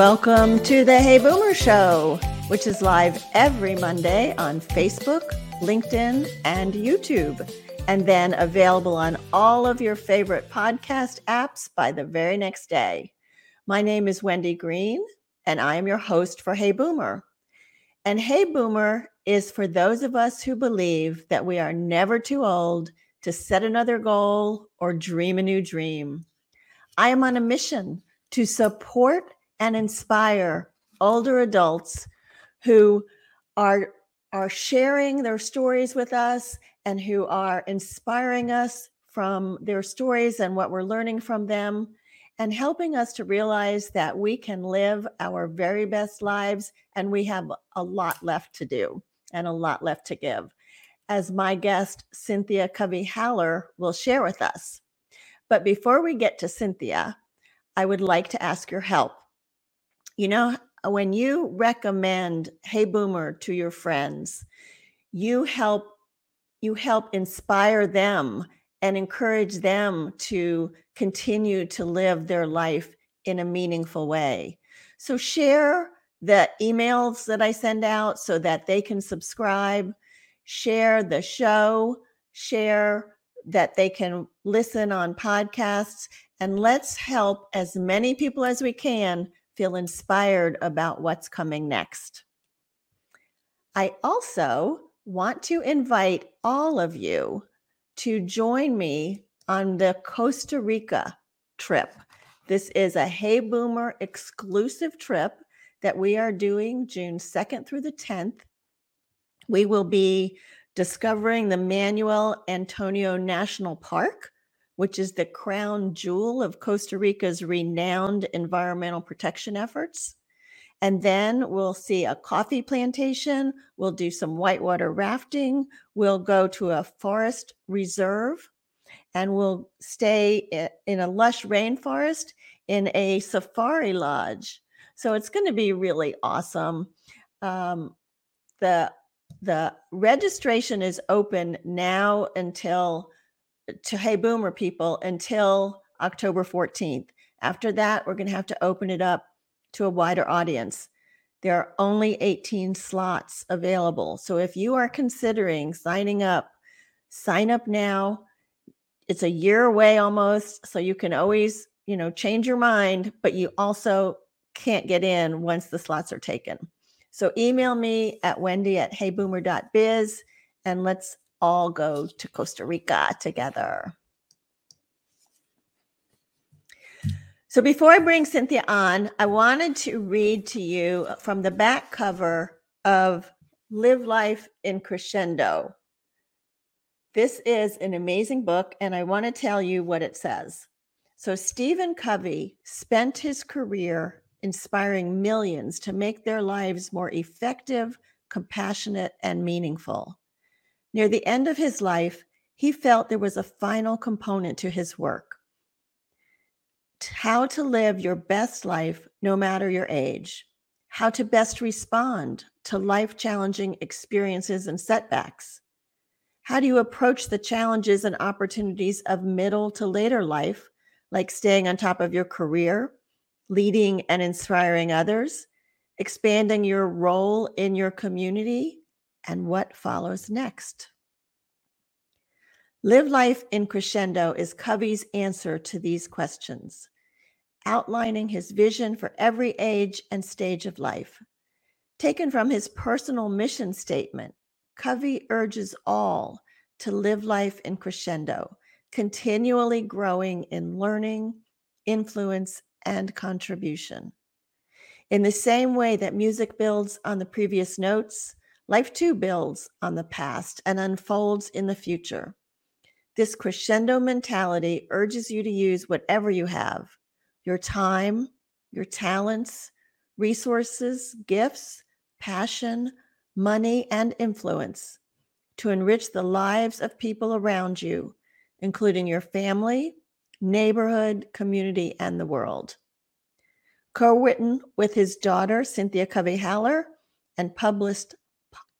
Welcome to the Hey Boomer Show, which is live every Monday on Facebook, LinkedIn, and YouTube, and then available on all of your favorite podcast apps by the very next day. My name is Wendy Green, and I am your host for Hey Boomer. And Hey Boomer is for those of us who believe that we are never too old to set another goal or dream a new dream. I am on a mission to support and inspire older adults who are are sharing their stories with us and who are inspiring us from their stories and what we're learning from them and helping us to realize that we can live our very best lives and we have a lot left to do and a lot left to give as my guest Cynthia Covey Haller will share with us. But before we get to Cynthia, I would like to ask your help. You know, when you recommend Hey Boomer to your friends, you help you help inspire them and encourage them to continue to live their life in a meaningful way. So share the emails that I send out so that they can subscribe, share the show, share that they can listen on podcasts, and let's help as many people as we can feel inspired about what's coming next. I also want to invite all of you to join me on the Costa Rica trip. This is a Hey Boomer exclusive trip that we are doing June 2nd through the 10th. We will be discovering the Manuel Antonio National Park, which is the crown jewel of Costa Rica's renowned environmental protection efforts. And then we'll see a coffee plantation. We'll do some whitewater rafting. We'll go to a forest reserve and we'll stay in a lush rainforest in a safari lodge. So it's going to be really awesome. Um, the the registration is open now until to Hey Boomer people until October 14th. After that, we're going to have to open it up to a wider audience. There are only 18 slots available. So if you are considering signing up, sign up now. It's a year away almost, so you can always, you know, change your mind, but you also can't get in once the slots are taken. So email me at wendy at heyboomer.biz and let's all go to Costa Rica together. So before I bring Cynthia on, I wanted to read to you from the back cover of Live Life in Crescendo. This is an amazing book, and I want to tell you what it says. So, Stephen Covey spent his career inspiring millions to make their lives more effective, compassionate, and meaningful. Near the end of his life, he felt there was a final component to his work how to live your best life no matter your age, how to best respond to life challenging experiences and setbacks. How do you approach the challenges and opportunities of middle to later life, like staying on top of your career, leading and inspiring others, expanding your role in your community, and what follows next. Live Life in Crescendo is Covey's answer to these questions, outlining his vision for every age and stage of life. Taken from his personal mission statement, Covey urges all to live life in crescendo, continually growing in learning, influence, and contribution. In the same way that music builds on the previous notes, life too builds on the past and unfolds in the future. This crescendo mentality urges you to use whatever you have your time, your talents, resources, gifts, passion, money, and influence to enrich the lives of people around you, including your family, neighborhood, community, and the world. Co written with his daughter, Cynthia Covey Haller, and published,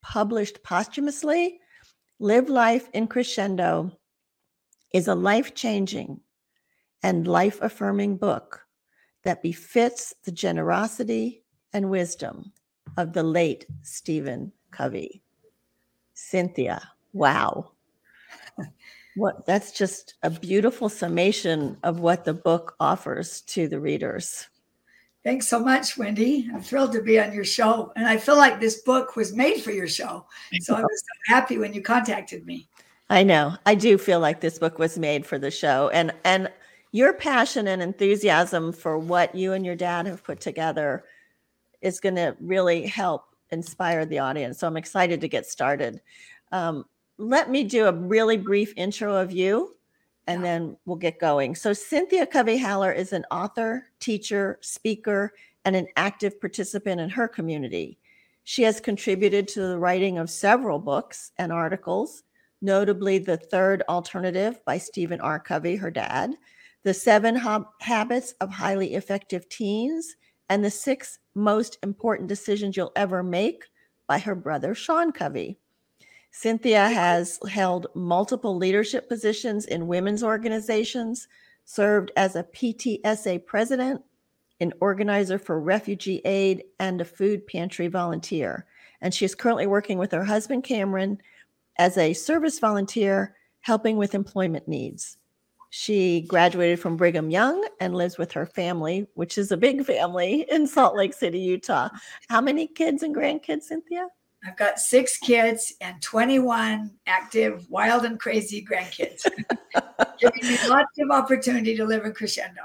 published posthumously, Live Life in Crescendo is a life changing and life affirming book that befits the generosity and wisdom of the late Stephen Covey. Cynthia, wow. What that's just a beautiful summation of what the book offers to the readers. Thanks so much, Wendy. I'm thrilled to be on your show. And I feel like this book was made for your show. So I was so happy when you contacted me. I know. I do feel like this book was made for the show. And and your passion and enthusiasm for what you and your dad have put together is going to really help inspire the audience. So I'm excited to get started. Um, let me do a really brief intro of you and then we'll get going. So, Cynthia Covey Haller is an author, teacher, speaker, and an active participant in her community. She has contributed to the writing of several books and articles, notably The Third Alternative by Stephen R. Covey, her dad, The Seven Habits of Highly Effective Teens, and The Six Most Important Decisions You'll Ever Make by her brother, Sean Covey. Cynthia has held multiple leadership positions in women's organizations, served as a PTSA president, an organizer for refugee aid, and a food pantry volunteer. And she is currently working with her husband, Cameron, as a service volunteer helping with employment needs. She graduated from Brigham Young and lives with her family, which is a big family in Salt Lake City, Utah. How many kids and grandkids, Cynthia? I've got six kids and 21 active, wild and crazy grandkids, giving me lots of opportunity to live in crescendo.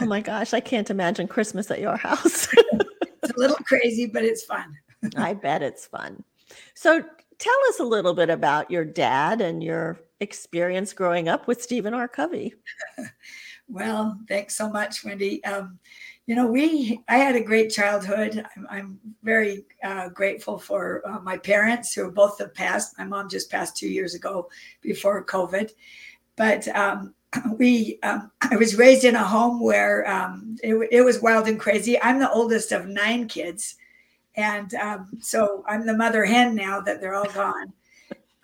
oh my gosh, I can't imagine Christmas at your house. it's a little crazy, but it's fun. I bet it's fun. So tell us a little bit about your dad and your experience growing up with Stephen R. Covey. well, thanks so much, Wendy. Um, you know, we, I had a great childhood. I'm, I'm very uh, grateful for uh, my parents who both have passed. My mom just passed two years ago before COVID. But um, we, um, I was raised in a home where um, it, it, was wild and crazy. I'm the oldest of nine kids. And um, so I'm the mother hen now that they're all gone.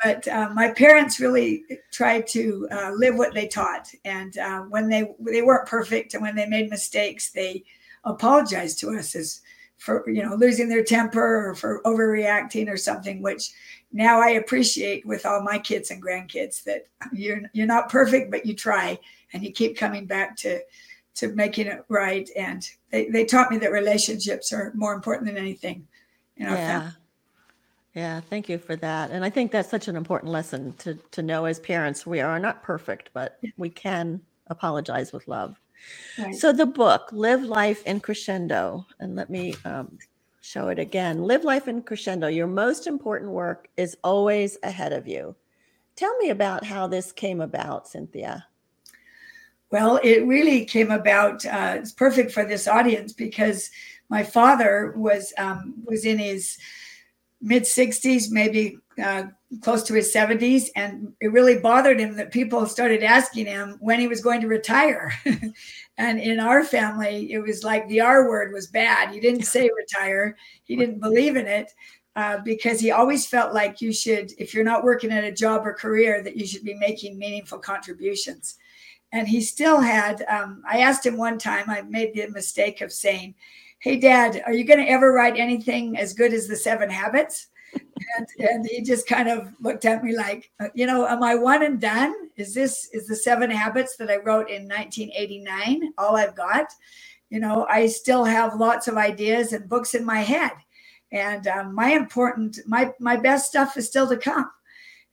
But uh, my parents really tried to uh, live what they taught, and uh, when they they weren't perfect, and when they made mistakes, they apologized to us as for you know losing their temper or for overreacting or something. Which now I appreciate with all my kids and grandkids that you're you're not perfect, but you try and you keep coming back to to making it right. And they, they taught me that relationships are more important than anything in our yeah. family. Yeah, thank you for that. And I think that's such an important lesson to to know as parents. We are not perfect, but we can apologize with love. Right. So the book, Live Life in Crescendo, and let me um, show it again. Live Life in Crescendo. Your most important work is always ahead of you. Tell me about how this came about, Cynthia. Well, it really came about. Uh, it's perfect for this audience because my father was um, was in his mid 60s, maybe uh, close to his 70s. And it really bothered him that people started asking him when he was going to retire. and in our family, it was like the R word was bad. He didn't say retire, he didn't believe in it. Uh, because he always felt like you should, if you're not working at a job or career, that you should be making meaningful contributions. And he still had, um, I asked him one time, I made the mistake of saying, hey dad are you going to ever write anything as good as the seven habits? And, and he just kind of looked at me like uh, you know am i one and done? Is this is the seven habits that i wrote in 1989 all i've got? You know i still have lots of ideas and books in my head. And um, my important my my best stuff is still to come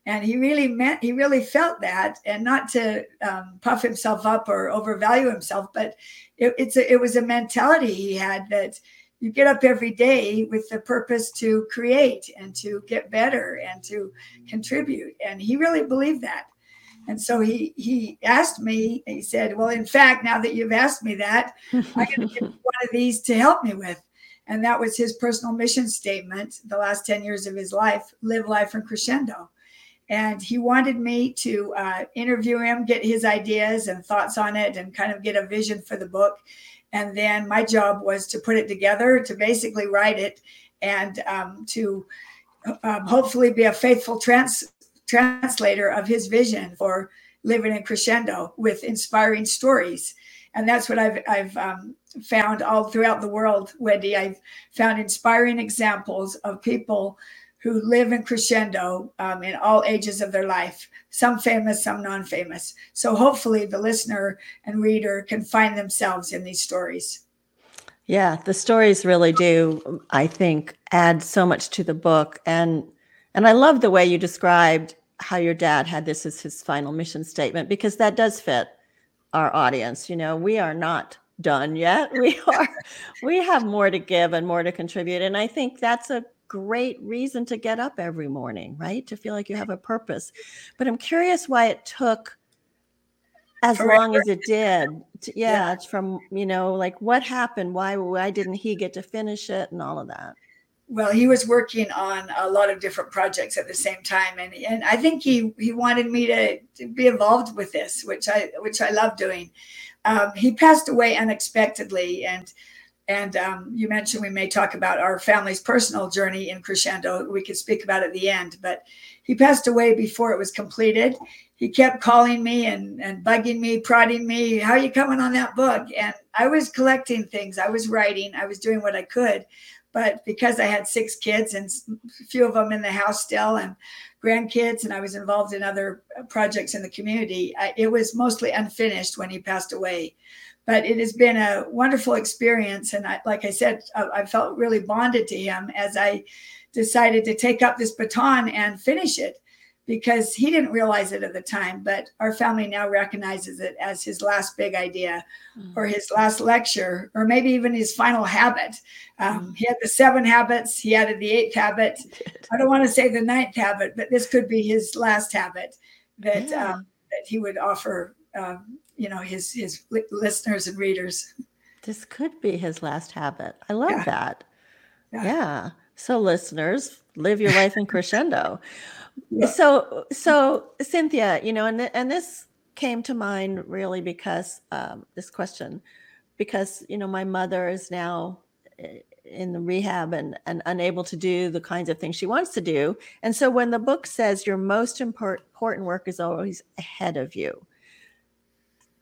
and he really meant he really felt that and not to um, puff himself up or overvalue himself but it, it's a, it was a mentality he had that you get up every day with the purpose to create and to get better and to contribute. And he really believed that. And so he he asked me he said well in fact now that you've asked me that i'm going to give one of these to help me with. And that was his personal mission statement the last 10 years of his life live life in crescendo and he wanted me to uh, interview him, get his ideas and thoughts on it, and kind of get a vision for the book. And then my job was to put it together, to basically write it, and um, to um, hopefully be a faithful trans- translator of his vision for living in crescendo with inspiring stories. and that's what I've I've um, found all throughout the world, Wendy. I've found inspiring examples of people who live in crescendo um, in all ages of their life, some famous, some non-famous. So hopefully, the listener and reader can find themselves in these stories. Yeah, the stories really do, I think, add so much to the book, and and I love the way you described how your dad had this as his final mission statement because that does fit our audience. You know, we are not done yet. We are we have more to give and more to contribute and I think that's a great reason to get up every morning, right? To feel like you have a purpose. But I'm curious why it took as Forever. long as it did. To, yeah, yeah, it's from, you know, like what happened? Why why didn't he get to finish it and all of that? well he was working on a lot of different projects at the same time and and i think he he wanted me to, to be involved with this which i which i love doing um, he passed away unexpectedly and and um, you mentioned we may talk about our family's personal journey in crescendo. We could speak about at the end but he passed away before it was completed. He kept calling me and, and bugging me prodding me how are you coming on that book? And i was collecting things. I was writing. I was doing what i could. But because I had six kids and a few of them in the house still and grandkids, and I was involved in other projects in the community, I, it was mostly unfinished when he passed away. But it has been a wonderful experience. And I, like I said, I, I felt really bonded to him as I decided to take up this baton and finish it because he didn't realize it at the time, but our family now recognizes it as his last big idea mm. or his last lecture, or maybe even his final habit. Um, mm. He had the seven habits, he added the eighth habit. I don't want to say the ninth habit, but this could be his last habit that yeah. um, that he would offer, um, you know, his his li- listeners and readers. This could be his last habit. I love yeah. that. Yeah. yeah. So, listeners, live your life in crescendo. So, so Cynthia, you know, and and this came to mind really because um, this question, because you know, my mother is now eh, in the rehab and and unable to do the kinds of things she wants to do, and so when the book says your most important work is always ahead of you,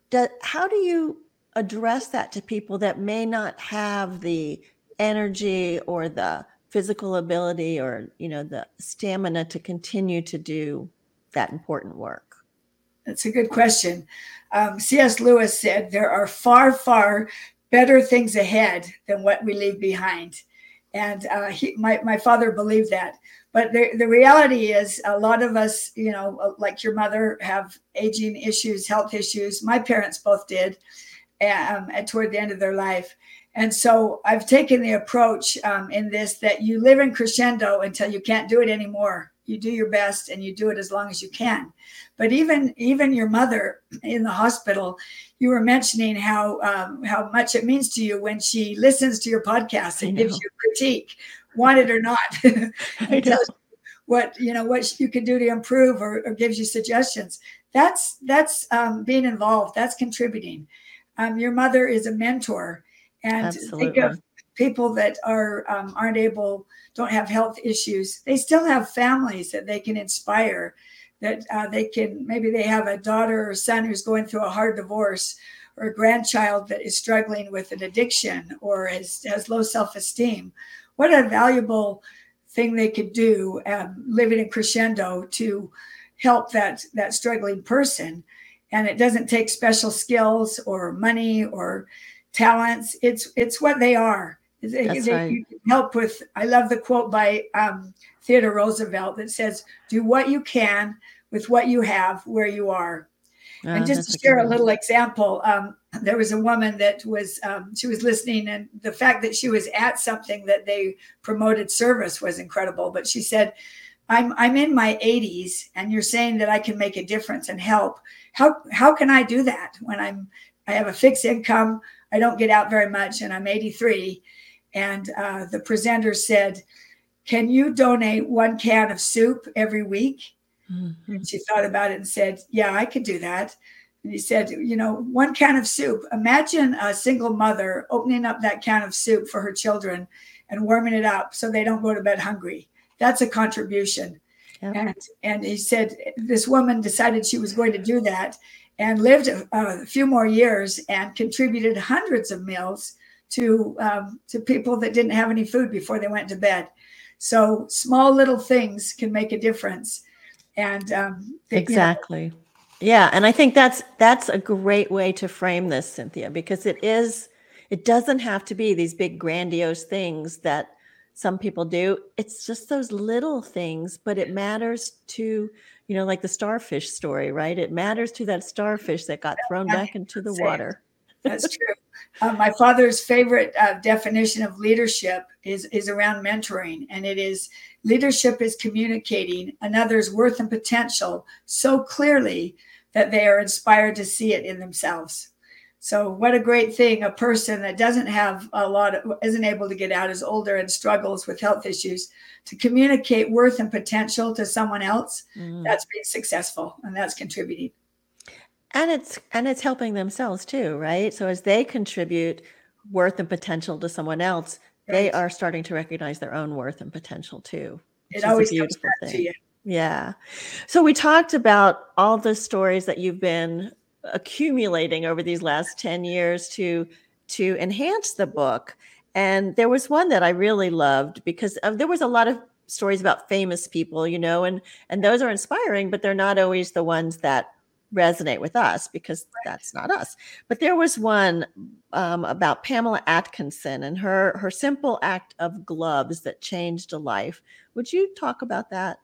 do, how do you address that to people that may not have the energy or the physical ability or you know the stamina to continue to do that important work? That's a good question. Um, cs lewis said there are far far better things ahead than what we leave behind and uh, he, my, my father believed that. But the, the reality is a lot of us you know like your mother have aging issues health issues. My parents both did um, at toward the end of their life. And so I've taken the approach um, in this that you live in crescendo until you can't do it anymore. You do your best and you do it as long as you can. But even even your mother in the hospital, you were mentioning how um, how much it means to you when she listens to your podcast and gives you critique, want it or not, and tells you what you know what you can do to improve or, or gives you suggestions. That's that's um, being involved. That's contributing. Um, your mother is a mentor and Absolutely. think of people that are um, aren't able don't have health issues they still have families that they can inspire that uh, they can maybe they have a daughter or son who's going through a hard divorce or a grandchild that is struggling with an addiction or has, has low self-esteem what a valuable thing they could do um, living in crescendo to help that that struggling person and it doesn't take special skills or money or talents. It's it's what they are. That's right. help with. I love the quote by um, Theodore Roosevelt that says, "Do what you can with what you have where you are." Oh, and just to share a little example, um, there was a woman that was um, she was listening, and the fact that she was at something that they promoted service was incredible. But she said, "I'm I'm in my 80s, and you're saying that I can make a difference and help. How how can I do that when I'm I have a fixed income. I don't get out very much, and I'm 83. And uh, the presenter said, Can you donate one can of soup every week? Mm-hmm. And she thought about it and said, Yeah, I could do that. And he said, You know, one can of soup. Imagine a single mother opening up that can of soup for her children and warming it up so they don't go to bed hungry. That's a contribution. Yep. And, and he said, This woman decided she was going to do that and lived a, a few more years and contributed hundreds of meals to um, to people that didn't have any food before they went to bed. So small little things can make a difference. And um, exactly. You know, yeah, and I think that's that's a great way to frame this, Cynthia, because it is it doesn't have to be these big grandiose things that some people do. It's just those little things, but it matters to, you know, like the starfish story, right? It matters to that starfish that got thrown back into the water. That's true. Uh, my father's favorite uh, definition of leadership is is around mentoring, and it is leadership is communicating another's worth and potential so clearly that they are inspired to see it in themselves. So, what a great thing! A person that doesn't have a lot, of, isn't able to get out, is older and struggles with health issues, to communicate worth and potential to someone else. Mm. That's being successful, and that's contributing and it's and it's helping themselves too right so as they contribute worth and potential to someone else right. they are starting to recognize their own worth and potential too it always comes back thing. to you yeah so we talked about all the stories that you've been accumulating over these last 10 years to to enhance the book and there was one that i really loved because of, there was a lot of stories about famous people you know and and those are inspiring but they're not always the ones that resonate with us because that's not us. But there was one um, about Pamela Atkinson and her her simple act of gloves that changed a life. Would you talk about that?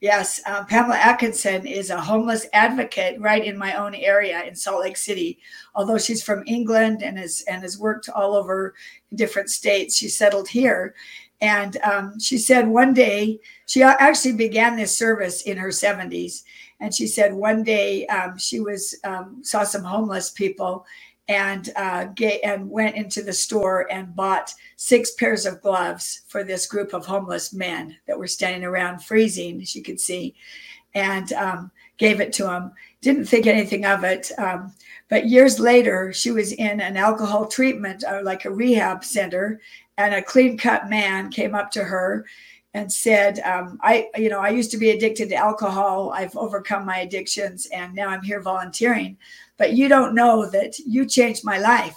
Yes, um, Pamela Atkinson is a homeless advocate right in my own area in Salt Lake City. Although she's from England and has and has worked all over different states, she settled here. And um, she said one day she actually began this service in her 70s, and she said one day um, she was um, saw some homeless people and uh, get, and went into the store and bought six pairs of gloves for this group of homeless men that were standing around freezing, you could see, and um, gave it to them. Didn't think anything of it. Um, but years later, she was in an alcohol treatment, or uh, like a rehab center, and a clean cut man came up to her and said, um, I, you know, I used to be addicted to alcohol. I've overcome my addictions and now I'm here volunteering. But you don't know that you changed my life.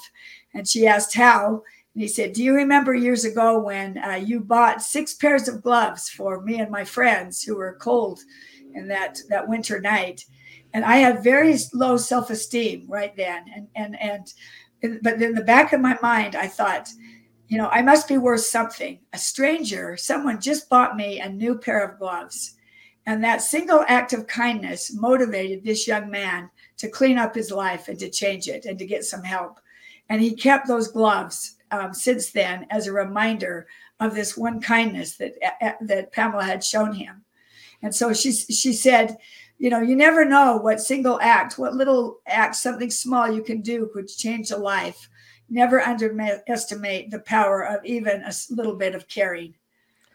And she asked how. And he said, Do you remember years ago when uh, you bought six pairs of gloves for me and my friends who were cold in that, that winter night? And I had very low self esteem right then. And, and, and, but in the back of my mind, I thought, you know, I must be worth something. A stranger, someone just bought me a new pair of gloves. And that single act of kindness motivated this young man to clean up his life and to change it and to get some help. And he kept those gloves um, since then as a reminder of this one kindness that that Pamela had shown him. And so she she said, you know, you never know what single act, what little act, something small you can do could change a life never underestimate the power of even a little bit of caring.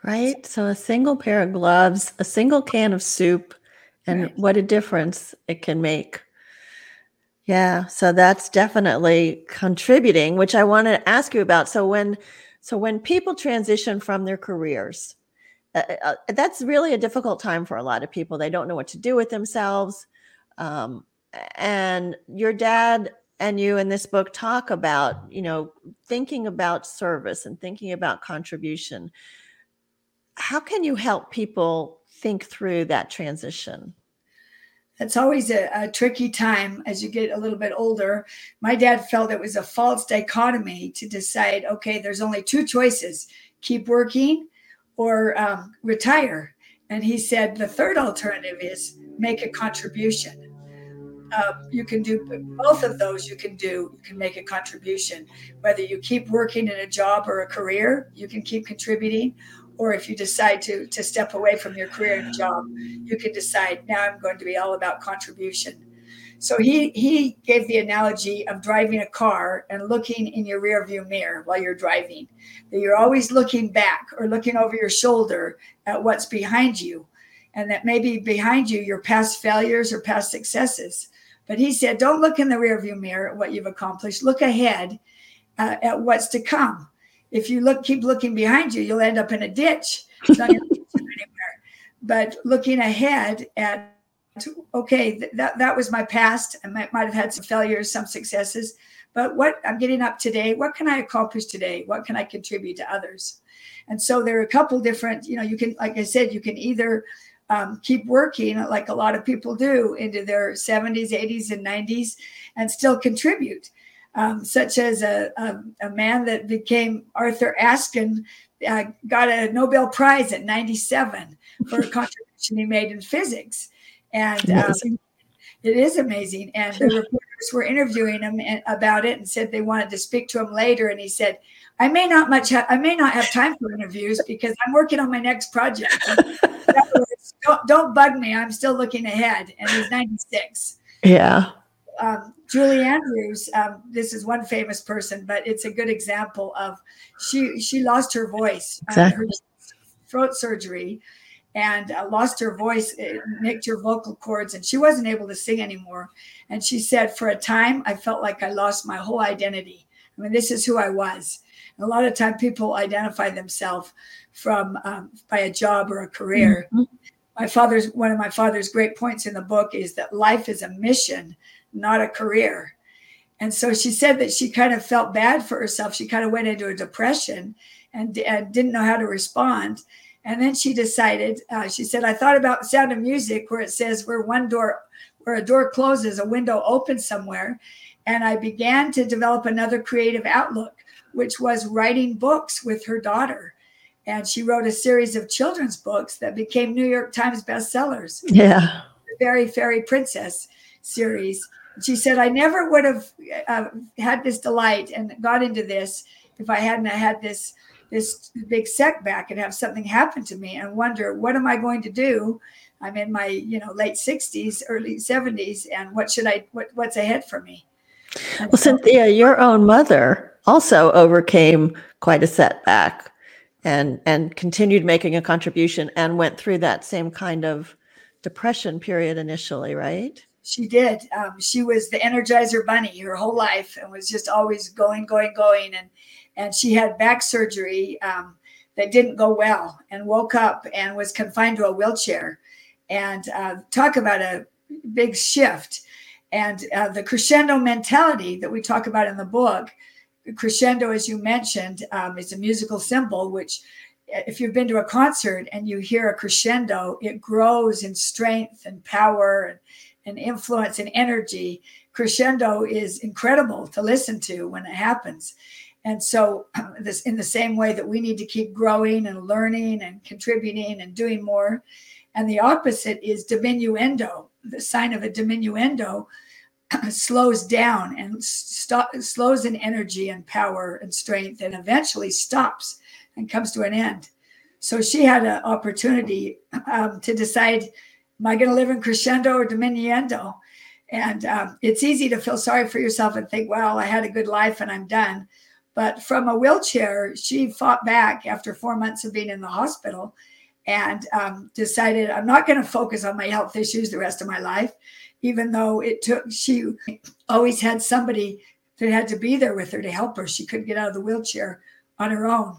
Right. So a single pair of gloves, a single can of soup, and right. what a difference it can make. Yeah, so that's definitely contributing, which I want to ask you about. So when so when people transition from their careers, uh, uh, that's really a difficult time for a lot of people. They don't know what to do with themselves. Um, and your dad and you in this book talk about you know thinking about service and thinking about contribution how can you help people think through that transition that's always a, a, tricky time as you get a little bit older. My dad felt it was a false dichotomy to decide okay, there's only two choices keep working or um, retire. And he said the third alternative is make a contribution uh, you can do both of those you can do you can make a contribution. Whether you keep working in a job or a career you can keep contributing. Or if you decide to to step away from your career and job you can decide now i'm going to be all about contribution. So he he gave the analogy of driving a car and looking in your rear view mirror while you're driving. That you're always looking back or looking over your shoulder at what's behind you and that maybe behind you your past failures or past successes but he said, don't look in the rearview mirror at what you've accomplished. Look ahead uh, at what's to come. If you look, keep looking behind you, you'll end up in a ditch. But looking ahead at okay, that, that was my past. I might, might have had some failures, some successes, but what I'm getting up today, what can I accomplish today? What can I contribute to others? And so there are a couple different, you know, you can, like I said, you can either um, keep working like a lot of people do into their 70s, 80s, and 90s and still contribute. Um, such as a, a, a, man that became Arthur Ashkin, uh, got a Nobel Prize at 97 for a contribution he made in physics. And um, it is amazing. And the reporters were interviewing him and, about it and said they wanted to speak to him later. And he said, I may not much, ha- I may not have time for interviews because I'm working on my next project. don't, don't bug me. I'm still looking ahead. And he's 96. Yeah. Um, Julie Andrews, um, this is one famous person, but it's a good example of she she lost her voice, exactly. uh, her throat surgery, and uh, lost her voice, it nicked her vocal cords, and she wasn't able to sing anymore. And she said, for a time, I felt like I lost my whole identity. I mean, this is who I was. And a lot of time, people identify themselves from um, by a job or a career. Mm-hmm. My father's one of my father's great points in the book is that life is a mission, not a career. And so she said that she kind of felt bad for herself. She kind of went into a depression and, and didn't know how to respond. And then she decided, uh, she said, I thought about Sound of Music where it says where one door, where a door closes, a window opens somewhere. And I began to develop another creative outlook, which was writing books with her daughter. And she wrote a series of children's books that became New York Times bestsellers. Yeah. The Very Fairy Princess series. She said, I never would have uh, had this delight and got into this if I hadn't had this this big setback and have something happen to me and wonder what am I going to do? I'm in my you know late 60s, early 70s, and what should I what what's ahead for me? And well, so, Cynthia, your own mother also overcame quite a setback and and continued making a contribution and went through that same kind of depression period initially, right? She did. Um, she was the Energizer Bunny her whole life and was just always going, going, going. And and she had back surgery um, that didn't go well and woke up and was confined to a wheelchair and uh, talk about a big shift and uh, the crescendo mentality that we talk about in the book crescendo as you mentioned um, is a musical symbol which if you've been to a concert and you hear a crescendo it grows in strength and power and, and influence and energy crescendo is incredible to listen to when it happens and so, this in the same way that we need to keep growing and learning and contributing and doing more. And the opposite is diminuendo. The sign of a diminuendo slows down and stop, slows in energy and power and strength and eventually stops and comes to an end. So she had an opportunity um, to decide, am I going to live in crescendo or diminuendo? And um, it's easy to feel sorry for yourself and think, well, I had a good life and I'm done. But from a wheelchair, she fought back after four months of being in the hospital and um, decided I'm not going to focus on my health issues the rest of my life, even though it took, she always had somebody that had to be there with her to help her. She couldn't get out of the wheelchair on her own.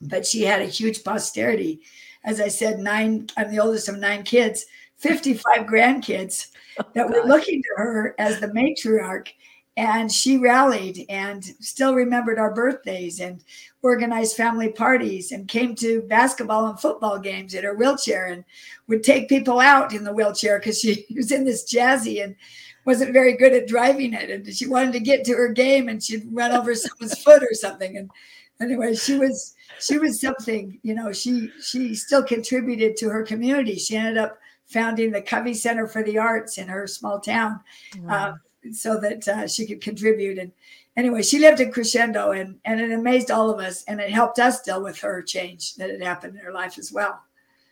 But she had a huge posterity. As I said, nine, I'm the oldest of nine kids, 55 grandkids oh, that were oh, looking to her as the matriarch and she rallied and still remembered our birthdays and organized family parties and came to basketball and football games in her wheelchair and would take people out in the wheelchair because she was in this jazzy and wasn't very good at driving it. And she wanted to get to her game and she'd run over someone's foot or something. And anyway she was she was something you know she she still contributed to her community. She ended up founding the covey center for the arts in her small town. Wow. uh, so that uh, she could contribute. And anyway, she lived in crescendo and, and it amazed all of us. And it helped us deal with her change that had happened in her life as well.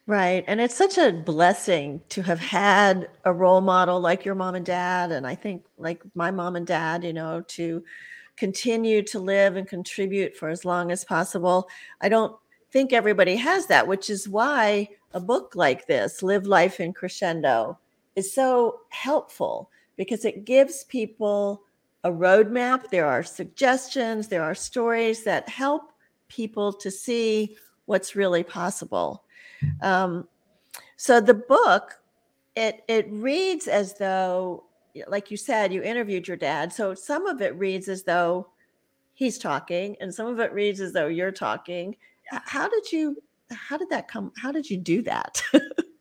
Right. And it's such a blessing to have had a role model like your mom and dad. And I think like my mom and dad, you know, to continue to live and contribute for as long as possible. I don't think everybody has that, which is why a book like this, Live Life in Crescendo, is so helpful because it gives people a roadmap. There are suggestions, there are stories that help people to see what's really possible. Um, so the book it it reads as though like you said you interviewed your dad so some of it reads as though he's talking and some of it reads as though you're talking how did you how did that come how did you do that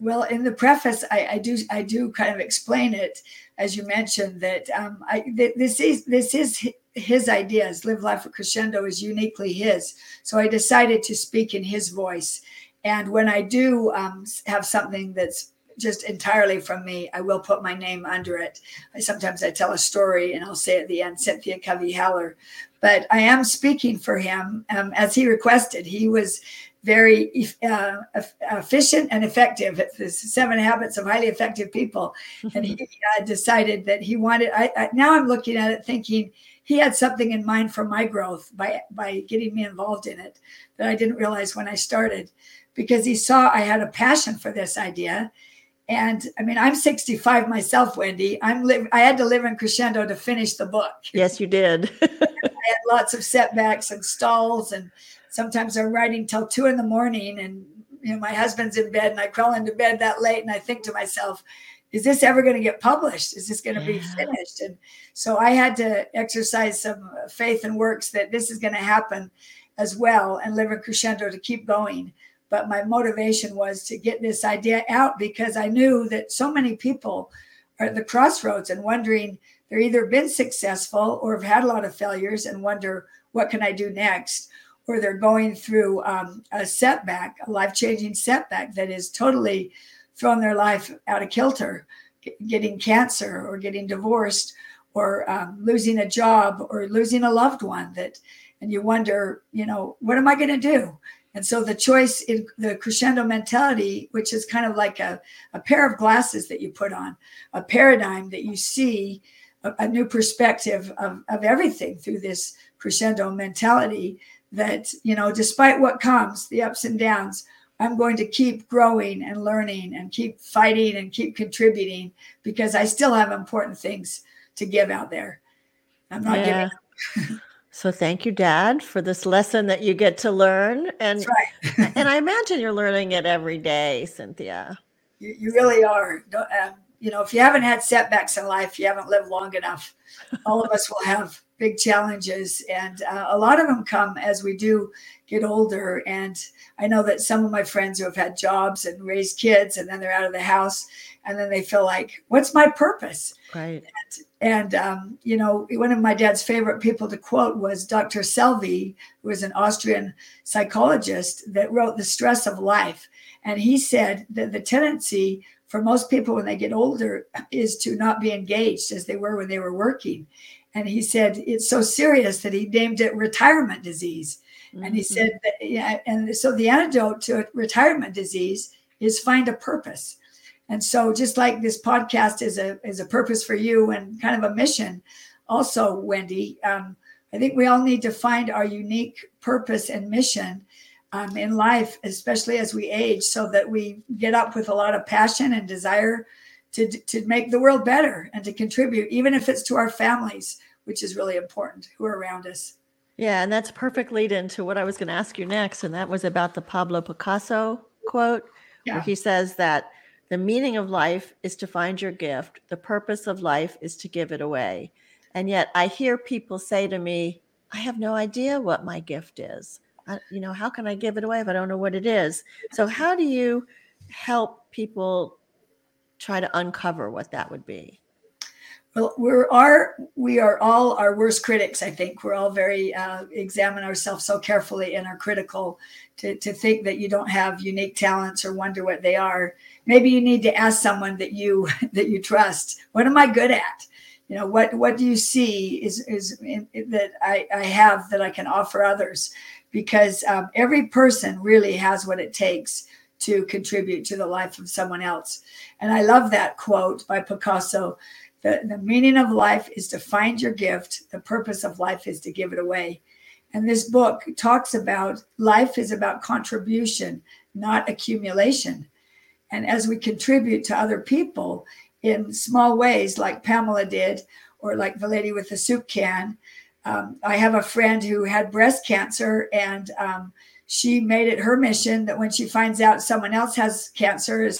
well in the preface I, I, do i do kind of explain it as you mentioned that um, I, th- this is this is his ideas live life with crescendo is uniquely his so i decided to speak in his voice and when i do um, have something that's just entirely from me. I will put my name under it. I, sometimes I tell a story and I'll say at the end, Cynthia Covey Haller. But I am speaking for him um, as he requested. He was very uh, efficient and effective It's the seven habits of highly effective people. And he uh, decided that he wanted, I, I, now I'm looking at it thinking he had something in mind for my growth by, by getting me involved in it that I didn't realize when I started because he saw I had a passion for this idea and I mean, I'm 65 myself, Wendy. I'm live. I had to live in crescendo to finish the book. Yes, you did. I had lots of setbacks and stalls, and sometimes I'm writing till two in the morning, and you know my husband's in bed, and I crawl into bed that late, and I think to myself, "Is this ever going to get published? Is this going to yeah. be finished?" And so I had to exercise some faith and works that this is going to happen as well, and live in crescendo to keep going but my motivation was to get this idea out because I knew that so many people are at the crossroads and wondering they're either been successful or have had a lot of failures and wonder what can I do next, or they're going through um, a setback, a life changing setback that is totally thrown their life out of kilter, getting cancer or getting divorced or um, losing a job or losing a loved one that and you wonder you know what am i going to do? And so the choice in the crescendo mentality, which is kind of like a, a pair of glasses that you put on, a paradigm that you see a, a new perspective of, of everything through this crescendo mentality that, you know, despite what comes, the ups and downs, I'm going to keep growing and learning and keep fighting and keep contributing because I still have important things to give out there. I'm not yeah. giving So thank you, Dad, for this lesson that you get to learn. And right. and I imagine you're learning it every day, Cynthia. You, you really are. Um, you know, if you haven't had setbacks in life, you haven't lived long enough. All of us will have big challenges, and uh, a lot of them come as we do get older. And I know that some of my friends who have had jobs and raised kids, and then they're out of the house, and then they feel like, "What's my purpose?" Right. And, and um, you know, one of my dad's favorite people to quote was Dr. Selye, who was an Austrian psychologist that wrote The Stress of Life. And he said that the tendency for most people when they get older is to not be engaged as they were when they were working. And he said it's so serious that he named it retirement disease. Mm-hmm. And he mm-hmm. said that, yeah, and so the antidote to retirement disease is find a purpose. And so just like this podcast is a is a purpose for you and kind of a mission, also, Wendy, um, I think we all need to find our unique purpose and mission um, in life, especially as we age, so that we get up with a lot of passion and desire to, to make the world better and to contribute, even if it's to our families, which is really important, who are around us. Yeah, and that's perfect lead into what I was going to ask you next. And that was about the Pablo Picasso quote, yeah. where he says that the meaning of life is to find your gift. The purpose of life is to give it away. And yet I hear people say to me, I have no idea what my gift is. I, you know, how can I give it away if I don't know what it is? So, how do you help people try to uncover what that would be? Well, we are all our worst critics. I think we're all very uh, examine ourselves so carefully and are critical to to think that you don't have unique talents or wonder what they are. Maybe you need to ask someone that you that you trust. What am I good at? You know what what do you see is is in, that I, I have that I can offer others? Because um, every person really has what it takes to contribute to the life of someone else. And I love that quote by Picasso the, the meaning of life is to find your gift. The purpose of life is to give it away. And this book talks about life is about contribution, not accumulation. And as we contribute to other people in small ways, like Pamela did, or like the lady with the soup can, um, I have a friend who had breast cancer, and um, she made it her mission that when she finds out someone else has cancer,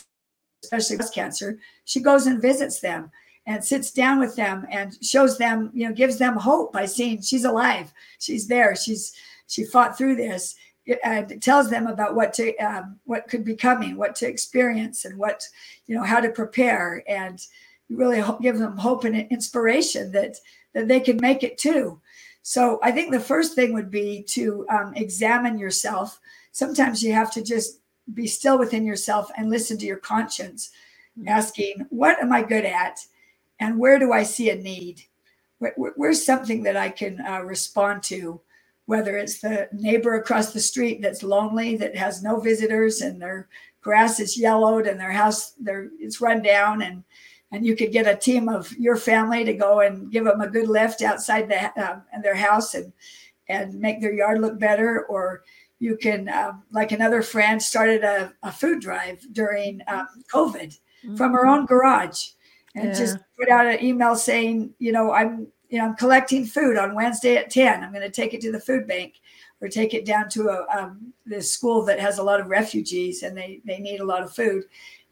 especially breast cancer, she goes and visits them and sits down with them and shows them, you know, gives them hope by seeing she's alive, she's there, she's she fought through this, and tells them about what to um, what could be coming, what to experience, and what you know how to prepare, and really give them hope and inspiration that that they can make it too. So I think the first thing would be to um, examine yourself. Sometimes you have to just be still within yourself and listen to your conscience, mm-hmm. asking, "What am I good at?" And where do I see a need? Where, where's something that I can uh, respond to? Whether it's the neighbor across the street that's lonely, that has no visitors, and their grass is yellowed, and their house their it's run down, and and you could get a team of your family to go and give them a good lift outside the uh, their house and and make their yard look better, or you can, uh, like another friend, started a, a food drive during um, COVID mm-hmm. from her own garage and yeah. just put out an email saying, you know, I'm, you know, I'm collecting food on Wednesday at 10. I'm going to take it to the food bank or take it down to a um, this school that has a lot of refugees and they they need a lot of food.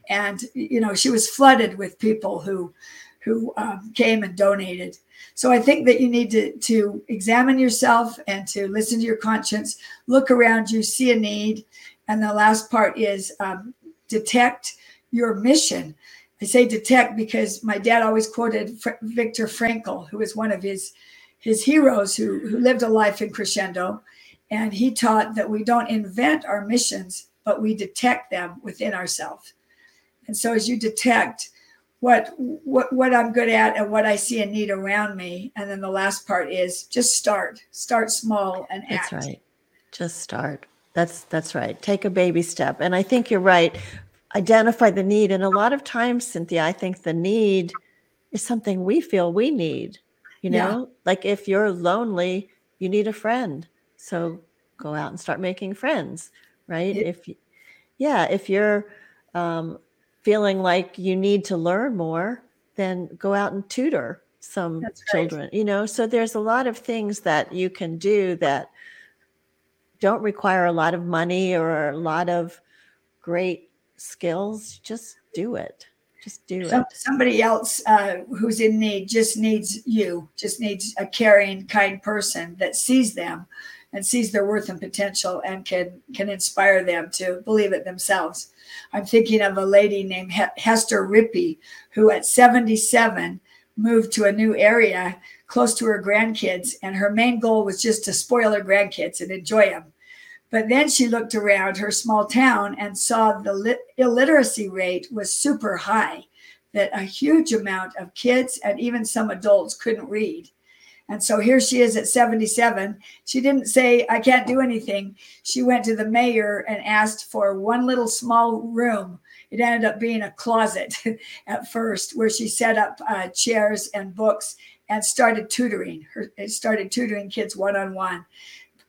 And you know, she was flooded with people who who um, came and donated. So I think that you need to to examine yourself and to listen to your conscience, look around you, see a need, and the last part is um, detect your mission. I say detect because my dad always quoted Fr- Viktor Frankl, who was one of his his heroes who, who lived a life in crescendo. And he taught that we don't invent our missions, but we detect them within ourselves. And so as you detect what what what I'm good at and what I see a need around me, and then the last part is just start. Start small and act. That's right. Just start. That's that's right. Take a baby step. And I think you're right identify the need. And a lot of times, Cynthia, I think the need is something we feel we need. You know, yeah. like if you're lonely, you need a friend. So go out and start making friends, right? Yeah. If yeah, if you're um, feeling like you need to learn more, then go out and tutor some That's children. Right. You know, so there's a lot of things that you can do that don't require a lot of money or a lot of great skills, just do it. Just do Some, it. Somebody else uh, who's in need just needs you, just needs a caring, kind person that sees them and sees their worth and potential and can can inspire them to believe it themselves. I'm thinking of a lady named Hester Rippey who at 77 moved to a new area close to her grandkids and her main goal was just to spoil her grandkids and enjoy them. But then she looked around her small town and saw the lit- illiteracy rate was super high, that a huge amount of kids and even some adults couldn't read. And so here she is at 77. She didn't say, I can't do anything. She went to the mayor and asked for one little small room. It ended up being a closet at first, where she set up uh, chairs and books and started tutoring. Her started tutoring kids one on one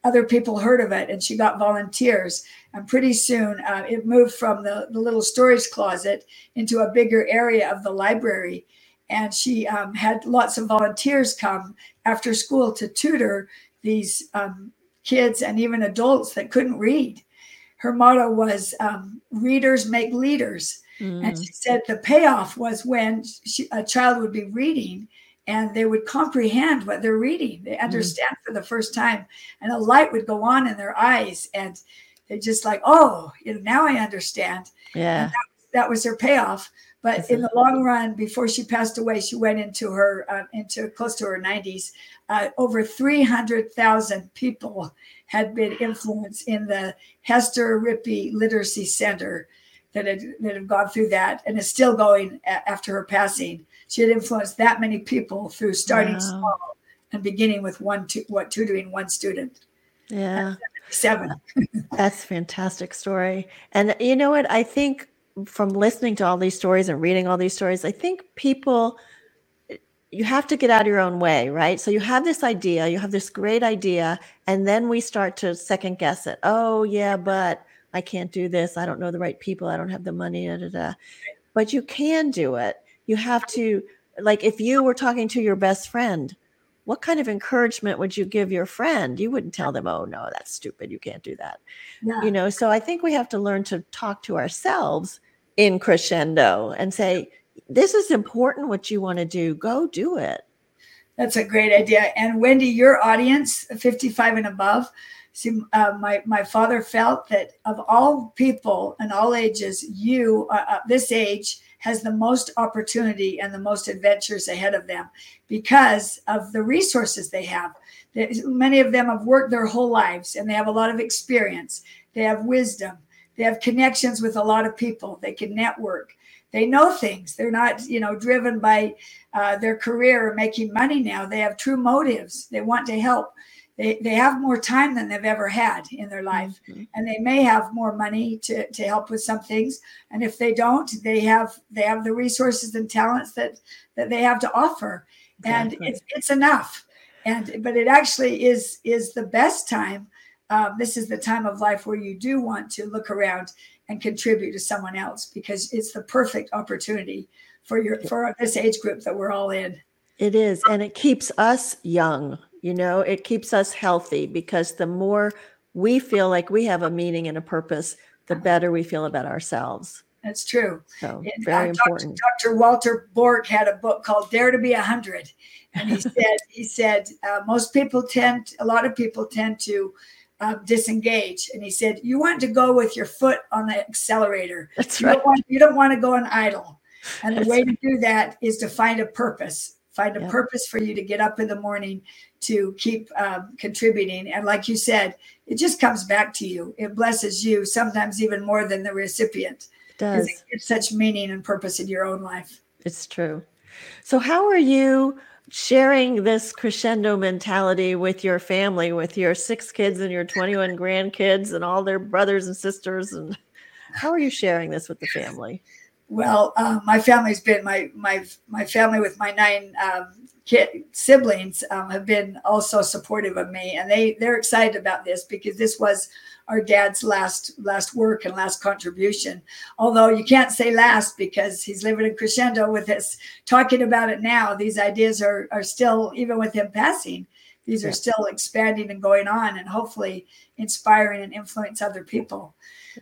other people heard of it and she got volunteers. And pretty soon uh, it moved from the, the little storage closet into a bigger area of the library. And she um, had lots of volunteers come after school to tutor these um, kids and even adults that couldn't read. Her motto was um, readers make leaders. Mm. And she said the payoff was when she, a child would be reading and they would comprehend what they're reading. They mm. understand mm. for the first time, and a light would go on in their eyes, and they just like, oh, you know, now I understand. Yeah, that, that, was her payoff. But That's in the long run, before she passed away, she went into her uh, into close to her nineties. Uh, over three hundred thousand people had been influenced in the Hester Rippey Literacy Center that had that have gone through that and is still going a- after her passing she had influenced that many people through starting wow. small and beginning with one tu- what tutoring one student. Yeah. Seven. That's fantastic story. And you know what? I think from listening to all these stories and reading all these stories i think people you have to get out of your own way right? So you have this idea you have this great idea and then we start to second guess it. Oh yeah but i can't do this. I don't know the right people. I don't have the money da, da, da. but you can do it you have to like if you were talking to your best friend what kind of encouragement would you give your friend you wouldn't tell them oh no that's stupid you can't do that yeah. you know so i think we have to learn to talk to ourselves in crescendo and say, this is important what you want to do. Go do it. That's a great idea. And Wendy, your audience, 55 and above, see, uh, my, my father felt that of all people and all ages, you, uh, uh, this age, has the most opportunity and the most adventures ahead of them because of the resources they have. Many of them have worked their whole lives and they have a lot of experience. They have wisdom. They have connections with a lot of people. They can network. They know things. They're not, you know, driven by uh, their career or making money now. They have true motives. They want to help. They, they have more time than they've ever had in their life. Mm-hmm. and they may have more money to, to help with some things. And if they don't they have they have the resources and talents that that they have to offer. Exactly. and it's, it's enough. And but it actually is is the best time um, this is the time of life where you do want to look around and contribute to someone else because it's the perfect opportunity for your for this age group that we're all in. It is. And it keeps us young you know it keeps us healthy because the more we feel like we have a meaning and a purpose the better we feel about ourselves that's true so and, very uh, important dr walter Bortz had a book called dare to be a hundred and he said he said uh, most people tend a lot of people tend to uh, disengage. And he said, You want to go with your foot on the accelerator. That's you right. Don't want, you don't want to go on idle. And the That's way to do that is to find a purpose, find a purpose for you to get up in the morning to keep um, contributing. And like you said, it just comes back to you. It blesses you sometimes even more than the recipient. It does. It gives such meaning and purpose in your own life. It's true. So, how are you sharing this crescendo mentality with your family, with your six kids and your 21 grandkids and all their brothers and sisters? And how are you sharing this with the family? Well, uh, my family's been my my my family with my nine um, kid siblings um, have been also supportive of me, and they they're excited about this because this was our dad's last last work and last contribution. Although you can't say last because he's living in crescendo with us talking about it now. These ideas are are still even with him passing. These are still expanding and going on, and hopefully inspiring and influence other people.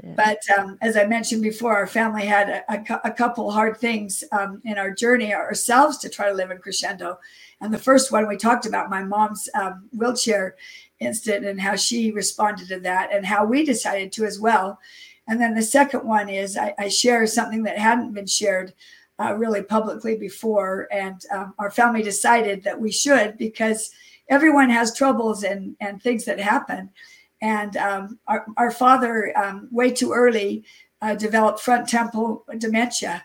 Yeah. But um, as I mentioned before, our family had a, a, a couple hard things um, in our journey ourselves to try to live in crescendo. And the first one we talked about my mom's um, wheelchair incident and how she responded to that and how we decided to as well. And then the second one is I, I share something that hadn't been shared uh, really publicly before. And um, our family decided that we should because everyone has troubles and, and things that happen. And um, our, our father, um, way too early, uh, developed frontotemporal dementia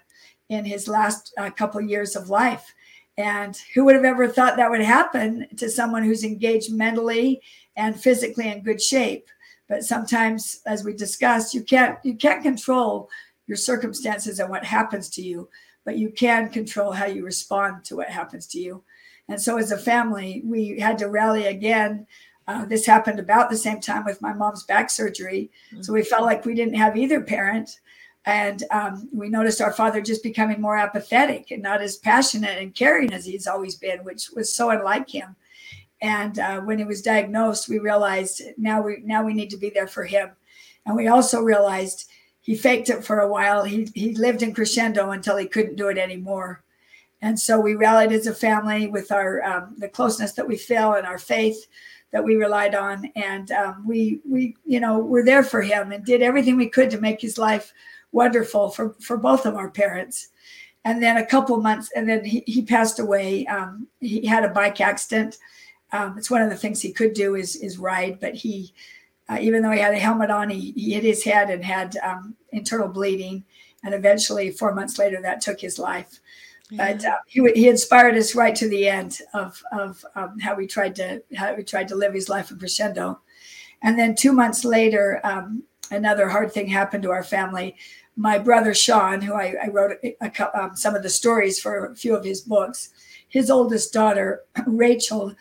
in his last uh, couple years of life. And who would have ever thought that would happen to someone who's engaged mentally and physically in good shape? But sometimes, as we discussed, you can't you can't control your circumstances and what happens to you, but you can control how you respond to what happens to you. And so, as a family, we had to rally again. Uh, this happened about the same time with my mom's back surgery. Mm-hmm. So we felt like we didn't have either parent. And um, we noticed our father just becoming more apathetic and not as passionate and caring as he's always been, which was so unlike him. And uh, when he was diagnosed, we realized now we now we need to be there for him. And we also realized he faked it for a while. He he lived in crescendo until he couldn't do it anymore. And so we rallied as a family with our um, the closeness that we feel and our faith that we relied on, and um, we we you know were there for him and did everything we could to make his life wonderful for for both of our parents. And then a couple months, and then he, he passed away. Um, he had a bike accident. Um, it's one of the things he could do is is ride, but he, uh, even though he had a helmet on, he, he hit his head and had um, internal bleeding. And eventually, four months later, that took his life. Yeah. But uh, he, he inspired us right to the end of of um, how we tried to how we tried to live his life in crescendo. And then two months later, um, another hard thing happened to our family my brother Sean, who I, I wrote a, a, um, some of the stories for a few of his books, his oldest daughter, Rachel,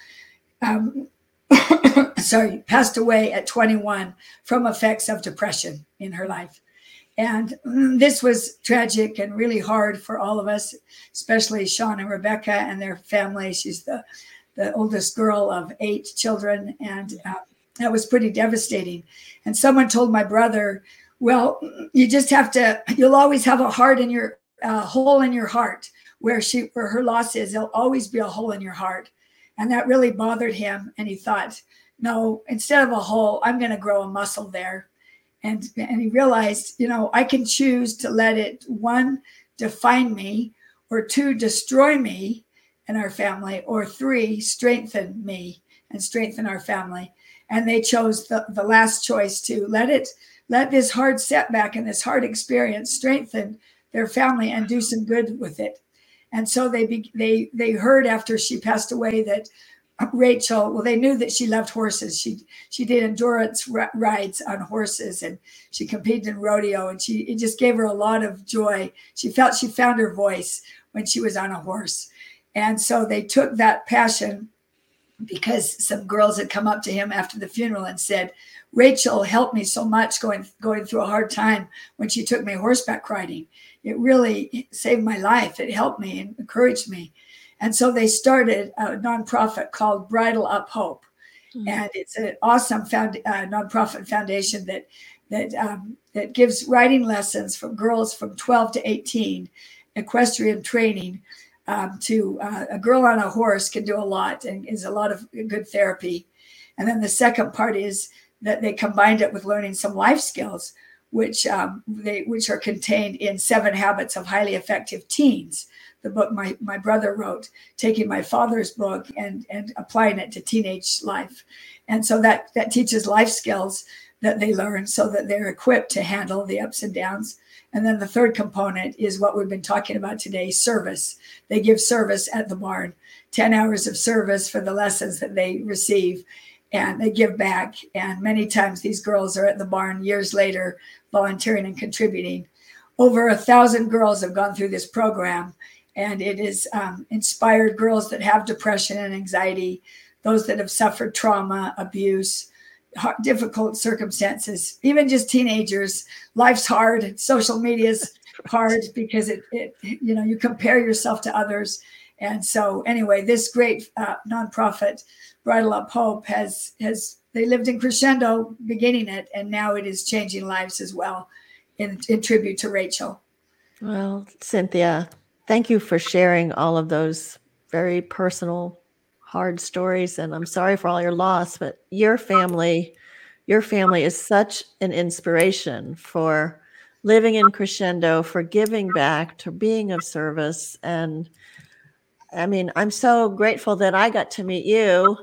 um, sorry, passed away at 21 from effects of depression in her life. And mm, this was tragic and really hard for all of us, especially Sean and Rebecca and their family. She's the, the oldest girl of eight children, and uh, that was pretty devastating. And someone told my brother Well, you just have to. You'll always have a heart in your uh, hole in your heart where she where her loss is. There'll always be a hole in your heart, and that really bothered him. And he thought, no, instead of a hole, I'm going to grow a muscle there. And and he realized, you know, I can choose to let it one define me, or two destroy me and our family, or three strengthen me and strengthen our family. And they chose the, the last choice to let it let this hard setback and this hard experience strengthen their family and do some good with it. And so they be, they they heard after she passed away that Rachel, well, they knew that she loved horses. She she did endurance r- rides on horses, and she competed in rodeo, and she it just gave her a lot of joy. She felt she found her voice when she was on a horse, and so they took that passion because some girls had come up to him after the funeral and said, Rachel helped me so much going going through a hard time when she took me horseback riding. It really saved my life. It helped me and encouraged me. And so they started a nonprofit called Bridle Up Hope, mm-hmm. and it's an awesome found, uh, nonprofit foundation that that um, that gives riding lessons from girls from 12 to 18, equestrian training. Um, to uh, a girl on a horse can do a lot and is a lot of good therapy. And then the second part is that they combined it with learning some life skills, which um, they which are contained in Seven Habits of Highly Effective Teens, the book my my brother wrote, taking my father's book and and applying it to teenage life, and so that that teaches life skills that they learn so that they're equipped to handle the ups and downs. And then the third component is what we've been talking about today service. They give service at the barn, 10 hours of service for the lessons that they receive and they give back. And many times these girls are at the barn years later, volunteering and contributing. Over a thousand girls have gone through this program, and it has um, inspired girls that have depression and anxiety, those that have suffered trauma, abuse, hard, difficult circumstances, even just teenagers. Life's hard. Social media's hard because it, it, you know, you compare yourself to others. And so, anyway, this great uh, nonprofit Bridle Up Hope has has they lived in crescendo beginning it, and now it is changing lives as well. In, in tribute to Rachel. Well, Cynthia, thank you for sharing all of those very personal, hard stories. And I'm sorry for all your loss, but your family, your family is such an inspiration for living in crescendo, for giving back, to being of service. And I mean, I'm so grateful that I got to meet you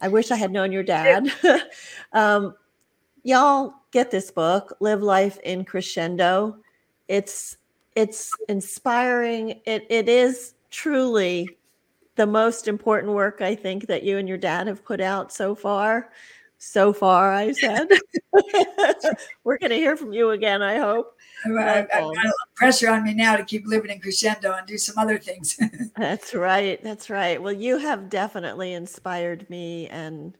I wish I had known your dad. um, y'all get this book, Live Life in Crescendo. It's it's inspiring. It it is truly the most important work I think that you and your dad have put out so far. So far, I said. We're going to hear from you again, I hope. I've, I've got a lot of pressure on me now to keep living in crescendo and do some other things. that's right. That's right. Well, you have definitely inspired me. And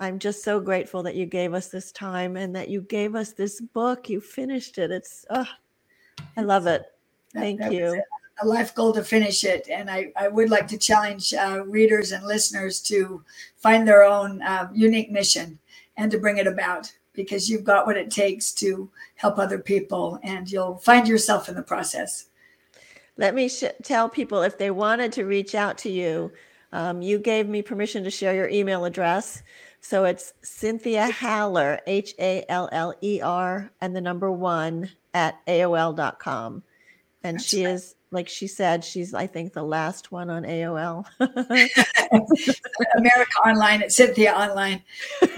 I'm just so grateful that you gave us this time and that you gave us this book. You finished it. It's, oh, I love it. Thank that, that you. A life goal to finish it. And I, I would like to challenge uh, readers and listeners to find their own uh, unique mission and to bring it about because you've got what it takes to help other people and you'll find yourself in the process. Let me sh- tell people if they wanted to reach out to you, um, you gave me permission to share your email address. So it's Cynthia Haller, H A L L E R, and the number one at AOL.com. And That's she right. is, like she said, she's, I think, the last one on AOL. America Online at Cynthia Online.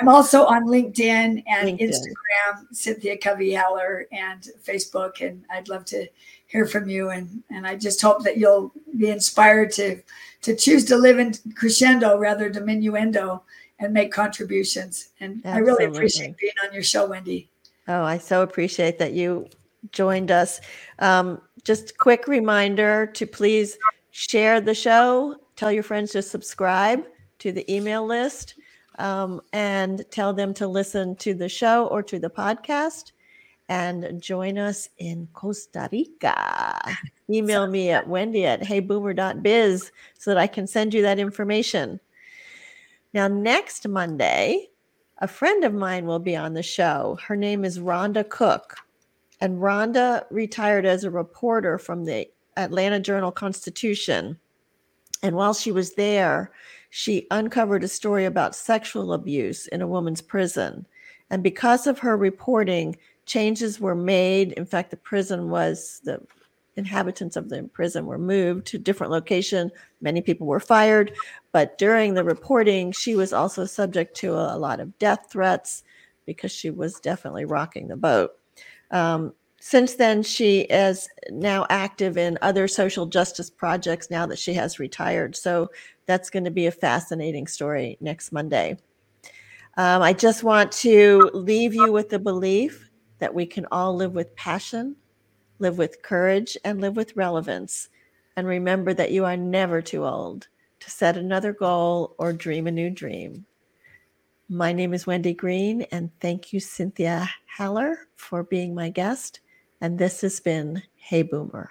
I'm also on LinkedIn and LinkedIn. Instagram, Cynthia Covey Haller, and Facebook. And I'd love to hear from you. And and I just hope that you'll be inspired to to choose to live in crescendo rather diminuendo and make contributions. And Absolutely. I really appreciate being on your show, Wendy. Oh, I so appreciate that you joined us. Um, just quick reminder to please share the show, tell your friends to subscribe to the email list um, and tell them to listen to the show or to the podcast and join us in Costa Rica. Email me at wendy at heyboomer.biz so that I can send you that information. Now, next Monday, a friend of mine will be on the show. Her name is Rhonda Cook. And Rhonda retired as a reporter from the Atlanta Journal Constitution. And while she was there, she uncovered a story about sexual abuse in a woman's prison. And because of her reporting, changes were made. In fact, the prison was the inhabitants of the prison were moved to different location. Many people were fired, but during the reporting, she was also subject to a, a lot of death threats because she was definitely rocking the boat. Um, since then, she is now active in other social justice projects now that she has retired. So that's going to be a fascinating story next Monday. Um, I just want to leave you with the belief that we can all live with passion, live with courage, and live with relevance. And remember that you are never too old to set another goal or dream a new dream. My name is Wendy Green, and thank you, Cynthia Haller, for being my guest. And this has been Hey Boomer.